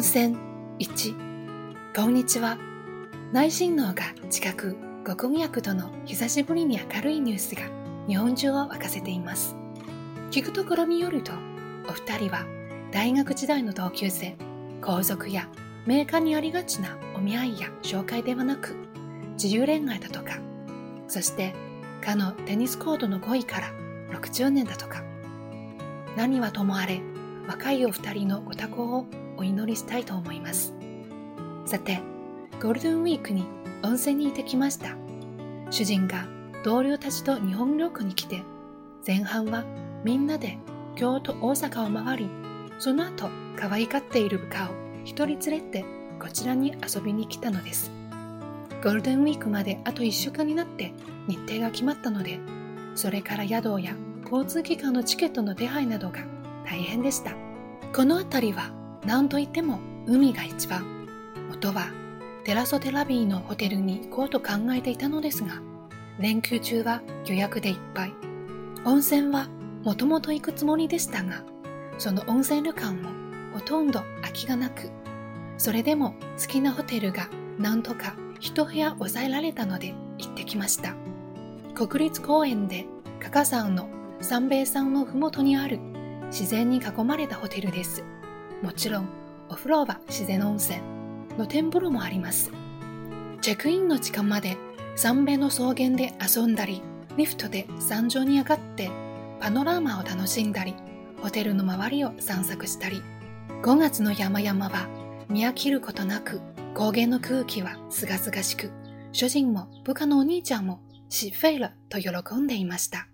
温泉1こんにちは。内親王が近くご婚約との久しぶりに明るいニュースが日本中を沸かせています。聞くところによるとお二人は大学時代の同級生皇族やメーカーにありがちなお見合いや紹介ではなく自由恋愛だとかそしてかのテニスコートの5位から60年だとか。何はともあれ若いお二人のご多幸をお祈りしたいと思います。さて、ゴールデンウィークに温泉に行ってきました。主人が同僚たちと日本旅行に来て、前半はみんなで京都、大阪を回り、その後可愛がっている部下を一人連れてこちらに遊びに来たのです。ゴールデンウィークまであと1週間になって日程が決まったので、それから宿や交通機関のチケットの手配などが大変でした。この辺りは何と言っても海が一番。元はテラソテラビーのホテルに行こうと考えていたのですが、連休中は予約でいっぱい。温泉はもともと行くつもりでしたが、その温泉旅館もほとんど空きがなく、それでも好きなホテルが何とか一部屋抑えられたので行ってきました。国立公園で加賀山の三米山のふもとにある自然に囲まれたホテルです。もちろん、お風呂は自然温泉、露天風呂もあります。チェックインの時間まで三米の草原で遊んだり、リフトで山上に上がってパノラマを楽しんだり、ホテルの周りを散策したり、5月の山々は見飽きることなく、高原の空気はすがすがしく、主人も部下のお兄ちゃんもシフェイルと喜んでいました。